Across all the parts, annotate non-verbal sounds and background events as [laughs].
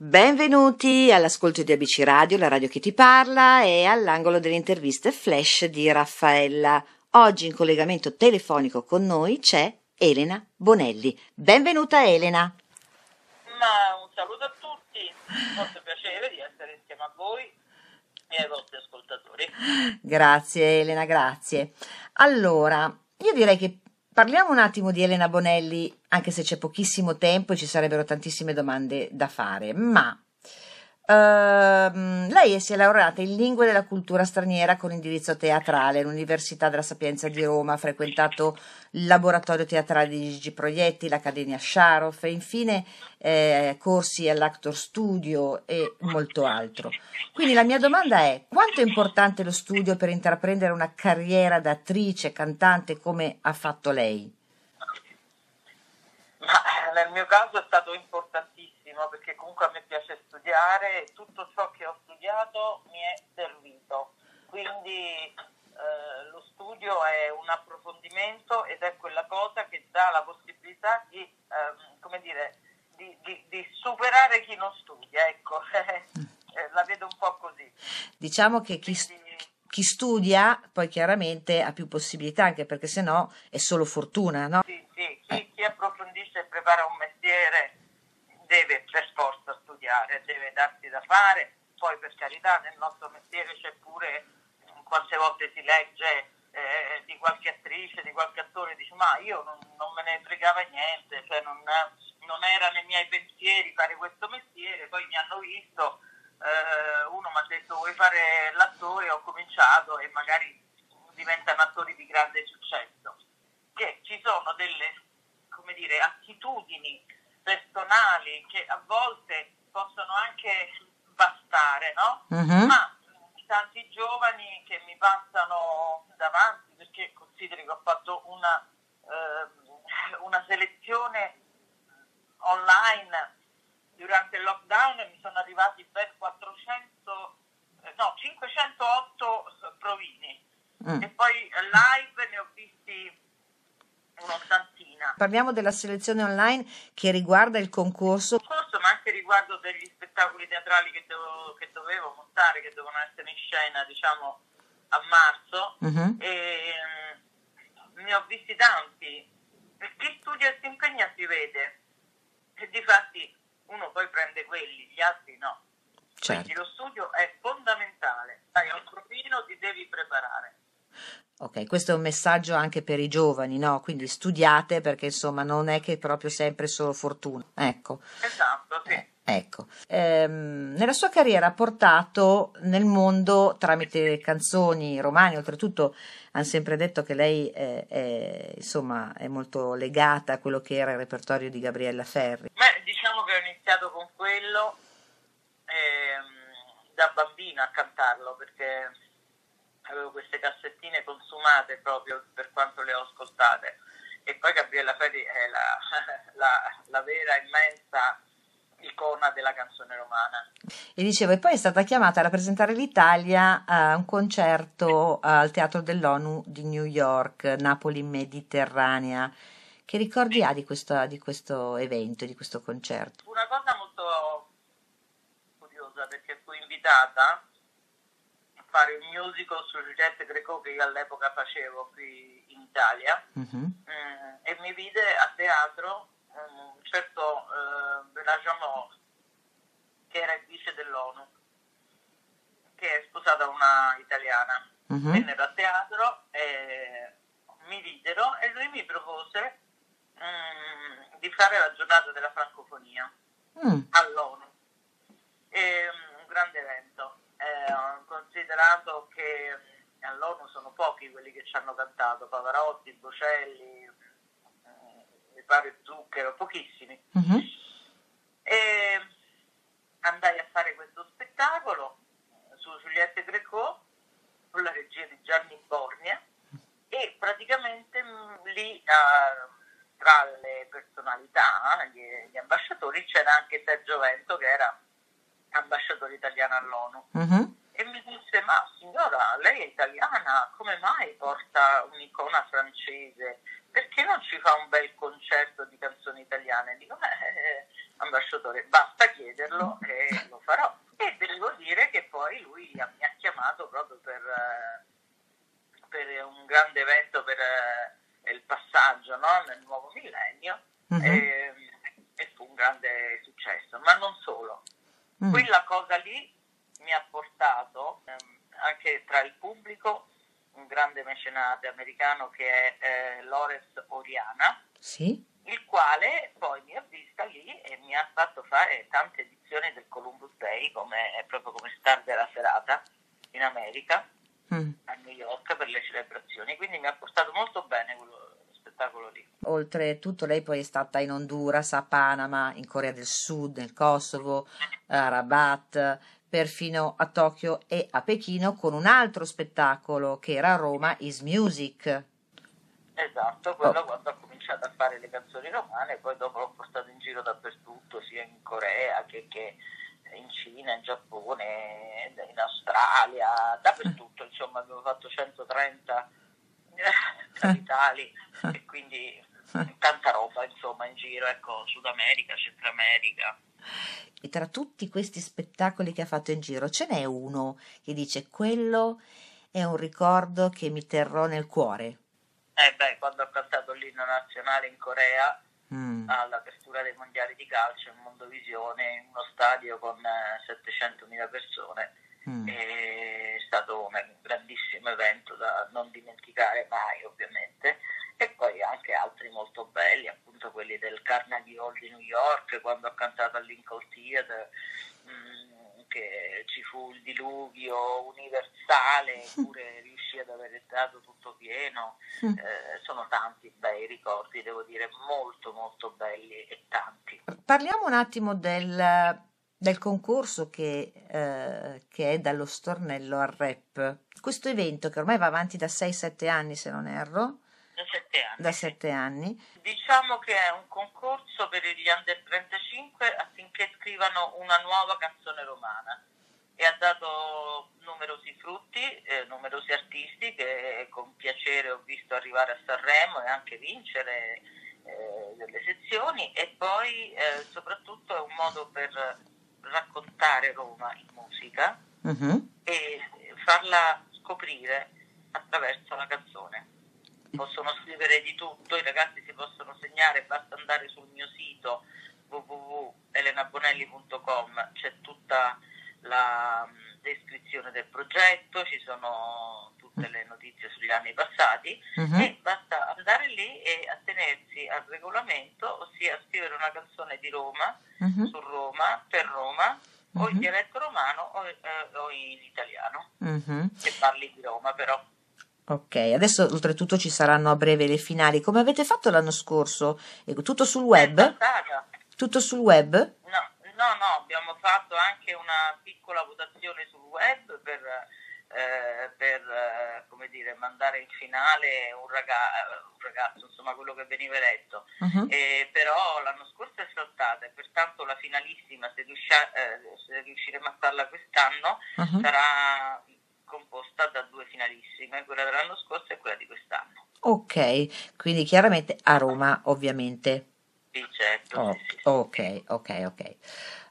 Benvenuti all'ascolto di ABC Radio, la radio che ti parla e all'angolo delle interviste flash di Raffaella. Oggi in collegamento telefonico con noi c'è Elena Bonelli. Benvenuta Elena. Ma un saluto a tutti, molto piacere di essere insieme a voi e ai vostri ascoltatori. Grazie Elena, grazie. Allora, io direi che parliamo un attimo di Elena Bonelli, anche se c'è pochissimo tempo e ci sarebbero tantissime domande da fare, ma Uh, lei si è laureata in lingue della cultura straniera con indirizzo teatrale all'Università della Sapienza di Roma, ha frequentato il laboratorio teatrale di Gigi Proietti, l'Accademia Sharoff e infine eh, corsi all'Actor Studio e molto altro. Quindi la mia domanda è quanto è importante lo studio per intraprendere una carriera da attrice, cantante come ha fatto lei? Ma nel mio caso è stato importantissimo perché comunque a me piace studiare e tutto ciò che ho studiato mi è servito. Quindi eh, lo studio è un approfondimento ed è quella cosa che dà la possibilità di, ehm, come dire, di, di, di, superare chi non studia. Ecco, [laughs] eh, la vedo un po' così. Diciamo che chi, Quindi, chi studia poi chiaramente ha più possibilità, anche perché sennò è solo fortuna, no? Sì, sì, chi, chi approfondisce e prepara un mestiere deve per forza studiare, deve darsi da fare, poi per carità nel nostro mestiere c'è pure, quante volte si legge eh, di qualche attrice, di qualche attore, dice ma io non, non me ne fregava niente, cioè non, non, era nei miei pensieri fare questo mestiere, poi mi hanno visto, eh, uno mi ha detto vuoi fare l'attore, ho cominciato e magari diventano attori di grande successo, che ci sono delle come dire, attitudini personali che a volte possono anche bastare, no? Uh-huh. Ma tanti giovani che mi passano davanti perché consideri che ho fatto una, eh, una selezione online durante il lockdown e mi sono arrivati ben 400, eh, no, 508 provini. Mm. E poi live ne ho visti un'ottantina. Parliamo della selezione online che riguarda il concorso. Il concorso, ma anche riguardo degli spettacoli teatrali che, dovevo, che dovevo montare, che dovevano essere in scena, diciamo, a marzo. Uh-huh. E um, ne ho visti tanti. Chi studia e si impegna si vede. E difatti uno poi prende quelli, gli altri no. Certo. Quindi lo studio è fondamentale. Hai un profilo, ti devi preparare. Ok, questo è un messaggio anche per i giovani, no? Quindi studiate perché insomma non è che è proprio sempre solo fortuna. Ecco. Esatto, sì. Eh, ecco. Ehm, nella sua carriera ha portato nel mondo tramite canzoni romani, oltretutto hanno sempre detto che lei è, è, insomma, è molto legata a quello che era il repertorio di Gabriella Ferri. Beh, diciamo che ho iniziato con quello ehm, da bambina a cantarlo perché avevo queste cassettine consumate proprio per quanto le ho ascoltate. E poi Gabriella Ferri è la, [laughs] la, la vera, immensa icona della canzone romana. E dicevo, e poi è stata chiamata a rappresentare l'Italia a un concerto al Teatro dell'ONU di New York, Napoli Mediterranea. Che ricordi ha di questo, di questo evento, di questo concerto? Una cosa molto curiosa perché fui invitata fare un musical su Giulietta Greco che io all'epoca facevo qui in Italia uh-huh. mm, e mi vide a teatro un certo uh, Benajamor che era il vice dell'ONU che è sposata una italiana uh-huh. vennero a teatro e mi videro e lui mi propose um, di fare la giornata della francofonia mm. all'ONU e, um, un grande evento eh, considerato che all'ONU sono pochi quelli che ci hanno cantato, Pavarotti, Bocelli, eh, mi pare Zucchero, pochissimi. Uh-huh. E andai a fare questo spettacolo su Giuliette Greco con la regia di Gianni Borgna e praticamente lì uh, tra le personalità, gli, gli ambasciatori, c'era anche Sergio Vento che era ambasciatore italiano all'ONU. Uh-huh. E mi disse, ma signora, lei è italiana, come mai porta un'icona francese? Perché non ci fa un bel concerto di canzoni italiane? Dico, eh, ambasciatore, basta chiederlo e lo farò. E devo dire che poi lui mi ha chiamato proprio per, per un grande evento per eh, il passaggio no? nel nuovo millennio uh-huh. e, e, fu un grande successo, ma non solo. Uh-huh. Quella cosa lì mi ha portato ehm, anche tra il pubblico un grande mecenate americano che è eh, Lores Oriana. Sì il quale poi mi ha vista lì e mi ha fatto fare tante edizioni del Columbus Day come, proprio come star della serata in America, mm. a New York per le celebrazioni, quindi mi ha portato molto bene quello spettacolo lì. Oltretutto lei poi è stata in Honduras, a Panama, in Corea del Sud, nel Kosovo, a Rabat, perfino a Tokyo e a Pechino con un altro spettacolo che era Roma, Is Music. Esatto, quello oh. quando cominciato a fare le canzoni romane, poi dopo l'ho portato in giro dappertutto, sia in Corea che, che in Cina, in Giappone, in Australia, dappertutto, insomma abbiamo fatto 130 [laughs] capitali e quindi [laughs] tanta roba insomma in giro, ecco, Sud America, Centro America. E tra tutti questi spettacoli che ha fatto in giro ce n'è uno che dice quello è un ricordo che mi terrò nel cuore. Eh beh, quando ho cantato l'inno nazionale in Corea mm. all'apertura dei mondiali di calcio in Mondovisione, in uno stadio con 700.000 eh, persone, mm. è stato un grandissimo evento da non dimenticare mai ovviamente e poi anche altri molto belli, appunto quelli del Carnegie Hall di New York, quando ho cantato al Lincoln Theatre. Mm, che ci fu il diluvio universale, [laughs] eppure riuscì ad aver dato tutto pieno. Mm. Eh, sono tanti bei ricordi, devo dire, molto molto belli e tanti. Parliamo un attimo del, del concorso che, eh, che, è dallo stornello al rap. Questo evento che ormai va avanti da 6-7 anni, se non erro. Da 7 anni. Da 7 anni. Diciamo che è un concorso per gli under 35 affinché scrivano una nuova canzone romana e ha dato numerosi frutti, eh, numerosi artisti che con piacere ho visto arrivare a Sanremo e anche vincere eh, delle sezioni e poi eh, soprattutto è un modo per raccontare Roma in musica uh-huh. e farla scoprire attraverso la canzone. Possono scrivere di tutto, i ragazzi si possono segnare, basta andare sul mio sito www.elenabonelli.com, c'è tutta la mm, descrizione del progetto, ci sono tutte le notizie sugli anni passati uh-huh. e basta andare lì e attenersi al regolamento, ossia scrivere una canzone di Roma, uh-huh. su Roma, per Roma, o in mhm. dialetto romano o, eh, o in italiano, che parli di Roma però. Ok, adesso oltretutto ci saranno a breve le finali. Come avete fatto l'anno scorso? Tutto sul web? Tutto sul web? No, No, no, abbiamo fatto anche una piccola votazione sul web per, eh, per eh, come dire, mandare in finale un, raga- un, ragazzo, insomma quello che veniva eletto. Uh-huh. Eh, però l'anno scorso è saltata e pertanto la finalissima, se, riuscia- eh, se riusciremo a farla quest'anno, uh-huh. sarà composta da due finalissime, quella dell'anno scorso e quella di quest'anno. Ok, quindi chiaramente a Roma ovviamente. Sì, certo. Oh, sì, sì. Ok, ok, ok.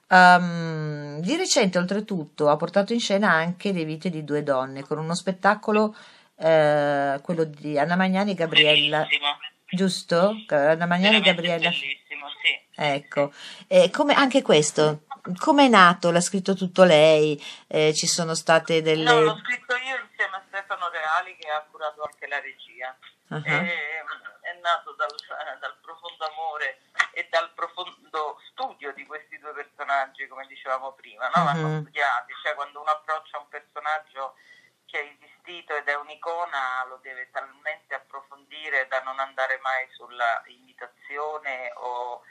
Um, di recente, oltretutto, ha portato in scena anche Le vite di due donne con uno spettacolo, eh, quello di Anna Magnani e Gabriella. Bellissimo. Giusto? Anna Magnani e Gabriella. Bellissimo, sì. Ecco, e come, anche questo, come è nato? L'ha scritto tutto lei? Eh, ci sono state delle. No, l'ho scritto io insieme a Stefano Reali che ha curato anche la regia. Uh-huh. E, è nato dal, dal profondo amore e dal profondo studio di questi due personaggi, come dicevamo prima, no? vanno mm-hmm. studiati, cioè quando uno approccia un personaggio che è esistito ed è un'icona lo deve talmente approfondire da non andare mai sulla imitazione o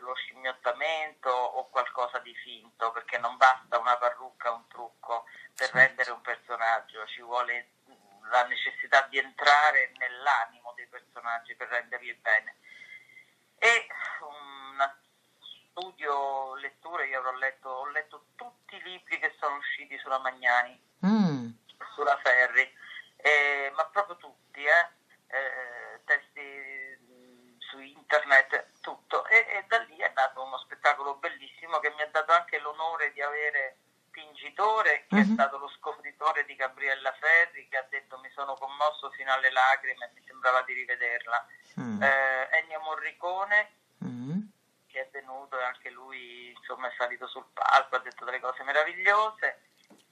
lo scimmiottamento o qualcosa di finto, perché non basta una parrucca, un trucco per certo. rendere un personaggio, ci vuole la necessità di entrare nell'animo dei personaggi per renderli bene. E un studio, letture, io avrò letto, ho letto tutti i libri che sono usciti sulla Magnani, mm. sulla Ferri, eh, ma proprio tutti, eh, eh, testi su internet, tutto. E, e, da lì è nato uno spettacolo l'onore di avere Pingitore, che uh-huh. è mhm. stato lo scopritore di Gabriella Ferri, che ha detto mi sono commosso fino alle lacrime, mi sembrava di rivederla. Uh-huh. Eh, Ennio Morricone, uh-huh. che è venuto e anche lui insomma, è salito sul palco, ha detto delle cose meravigliose.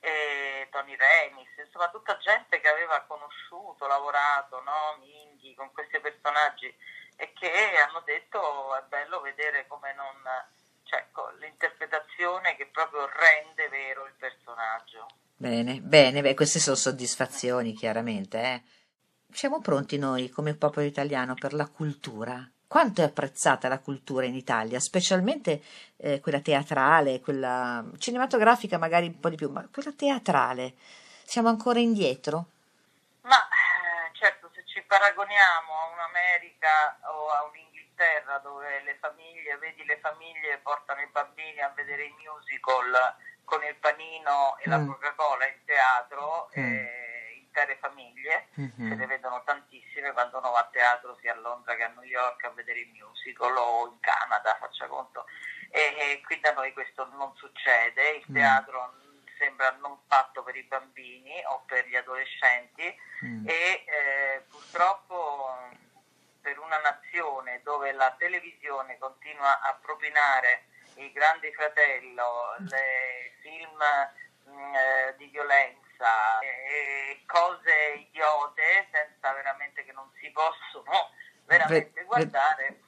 E Tony Remis, insomma tutta gente che aveva conosciuto, lavorato, no? Minghi, con questi personaggi e che hanno detto è bello vedere come non cioè l'interpretazione che proprio rende vero il personaggio. Bene, bene, beh, queste sono soddisfazioni chiaramente. Eh. Siamo pronti noi come popolo italiano per la cultura? Quanto è apprezzata la cultura in Italia, specialmente eh, quella teatrale, quella cinematografica magari un po' di più, ma quella teatrale? Siamo ancora indietro? Ma eh, certo, se ci paragoniamo a un'America o a un'Inghilterra, Inghilterra dove le famiglie, vedi le famiglie portano i bambini a vedere i musical con il panino e mm. la Coca-Cola in teatro, mm. eh, intere famiglie, mm-hmm. se ne vedono tantissime quando uno va a teatro sia a Londra che a New York a vedere i musical o in Canada, faccia conto. E, e qui da noi questo non succede, il mm. teatro sembra non fatto per i bambini o per gli adolescenti mm. e eh, purtroppo per una nazione dove la televisione continua a propinare il Grande Fratello, le film mh, mm, eh, di violenza cose idiote senza veramente che non si possono veramente guardare.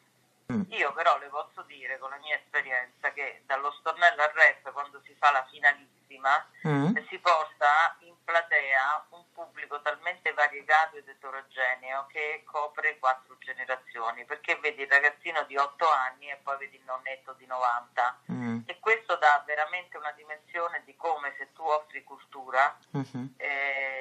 Mm. Io però le posso dire con la mia esperienza che dallo stornello al rap quando si fa la finalissima mm. si porta in platea un pubblico talmente variegato ed eterogeneo che copre quattro generazioni, perché vedi il ragazzino di 8 anni e poi vedi il nonnetto di 90 mm. e questo dà veramente una dimensione di come se tu offri cultura mm-hmm. eh,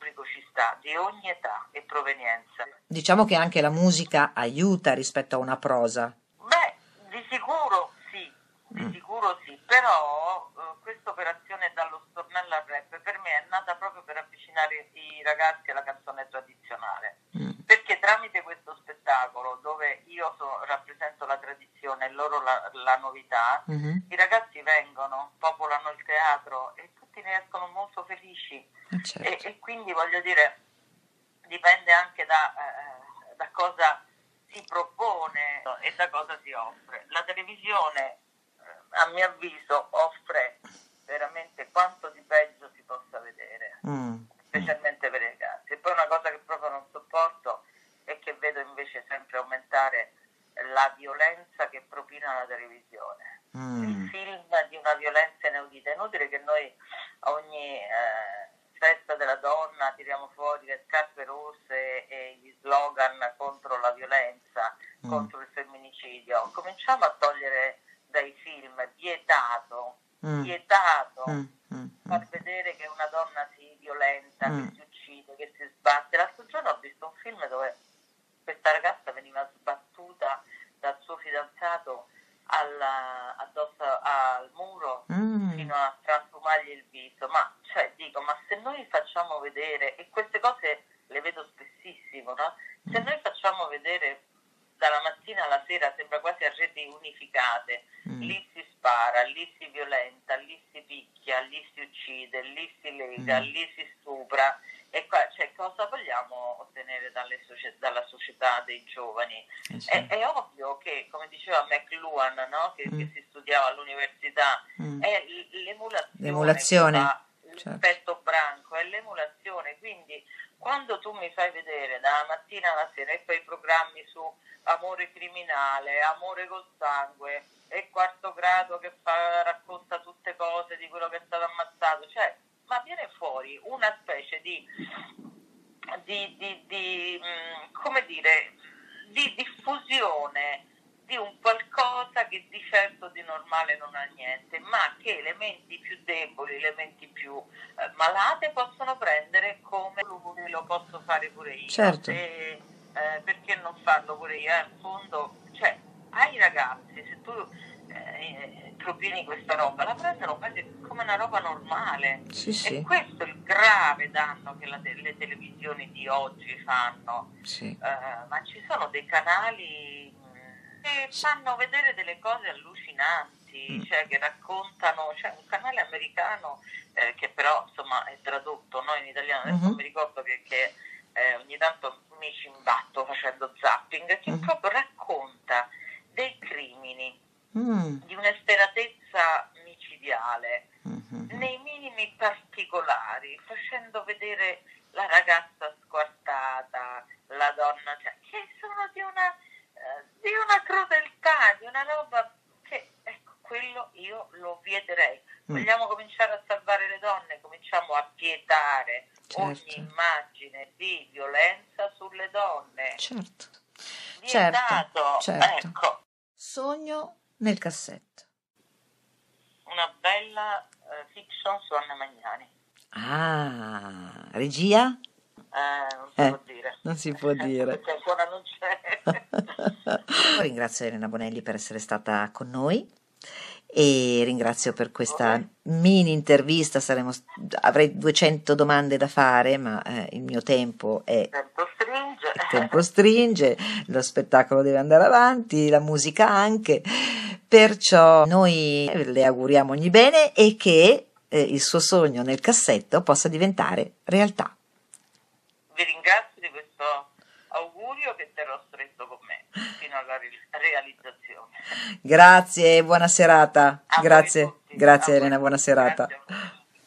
pubblico ci sta, di ogni età e provenienza. Diciamo che anche la musica aiuta rispetto a una prosa. Beh, di sicuro sì, di mm. sicuro sì, però eh, questa operazione dallo stornello al rap per me è nata proprio per avvicinare i ragazzi alla canzone tradizionale, mm. perché tramite questo spettacolo dove io so, rappresento la tradizione e loro la, la novità, mm-hmm. i ragazzi vengono, popolano il teatro e tutti ne escono molto felici eh certo. e, e, quindi voglio dire dipende anche da, eh, da cosa si propone e da cosa si offre. La televisione a mio avviso offre veramente quanto di peggio si possa vedere, mm. specialmente per i ragazzi. E poi una cosa che proprio non sopporto è che vedo invece sempre aumentare la violenza che propina la televisione. Mm. Il film di una violenza inaudita. È inutile che noi a ogni eh, festa della donna tiriamo fuori le scarpe rosse e gli slogan contro la violenza, mm. contro il femminicidio. Cominciamo a togliere dai film vietato, mm. vietato mm. Mm. far vedere che una donna si violenta, che mm. si uccide, che si sbatte. L'altro giorno ho visto un film dove questa ragazza veniva sbattuta suo fidanzato alla, addosso al muro mm. fino a trasfumargli il viso. Ma cioè dico, ma se noi facciamo vedere, e queste cose le vedo spessissimo, no? Se noi facciamo vedere dalla mattina alla sera sembra quasi a reti unificate, mm. lì si spara, lì si violenta, lì si picchia, lì si uccide, lì si lega, mm. lì si stupra. E qua, cioè, cosa vogliamo ottenere società, dalla società dei giovani? Eh sì. è, è, ovvio che, come diceva McLuhan, no? che, mm. che, si studiava all'università, mm. è l'emulazione. l'emulazione. Certo. branco, è l'emulazione. Quindi quando tu mi fai vedere dalla mattina alla sera e poi programmi su amore criminale, amore col sangue e quarto grado che fa, racconta tutte cose di quello che è stato ammazzato, cioè, ma viene fuori una specie di, di, di, di mm, come dire, di diffusione di un qualcosa che di certo di normale non ha niente, ma che elementi più deboli, elementi più eh, malate possono prendere come lui, lo posso fare pure io. Certo. E, eh, perché non farlo pure io? Eh, in fondo, cioè, ai ragazzi, se tu eh, questa roba, la prendono quasi come una roba normale. Sì, sì. E questo è il grave danno che te- le televisioni di oggi fanno. Sì. Uh, ma ci sono dei canali mm, che fanno vedere delle cose allucinanti. mm. cioè che raccontano, c'è un canale americano eh, che però insomma è tradotto no, in italiano, adesso mm-hmm. mi ricordo perché eh, ogni tanto mi ci imbatto facendo zapping, che mm-hmm. proprio racconta dei crimini, mm. di un'esperatezza micidiale, mm-hmm. nei minimi particolari, facendo vedere la ragazza squartata, la donna, cioè, che sono di una, eh, di una crudeltà, di una roba che, ecco, quello io lo vieterei. Mm. Vogliamo cominciare a salvare le donne, cominciamo a pietare certo. ogni immagine di violenza sulle donne. Certo. Vietato, certo. certo. ecco. Sogno nel cassetto. Una bella uh, fiction su Anna Magnani. Ah, regia? Eh, non si eh, può dire. Non si può [laughs] dire. Perché ancora non c'è. [laughs] ringrazio Elena Bonelli per essere stata con noi e ringrazio per questa okay. mini intervista. Saremo, avrei 200 domande da fare, ma eh, il mio tempo è. Il tempo stringe. Il tempo stringe, lo spettacolo deve andare avanti, la musica anche. Perciò noi le auguriamo ogni bene e che eh, il suo sogno nel cassetto possa diventare realtà. Vi ringrazio di questo augurio che terrò stretto con me fino alla realizzazione. Grazie, buona serata. A grazie, grazie Elena, buona serata. Grazie.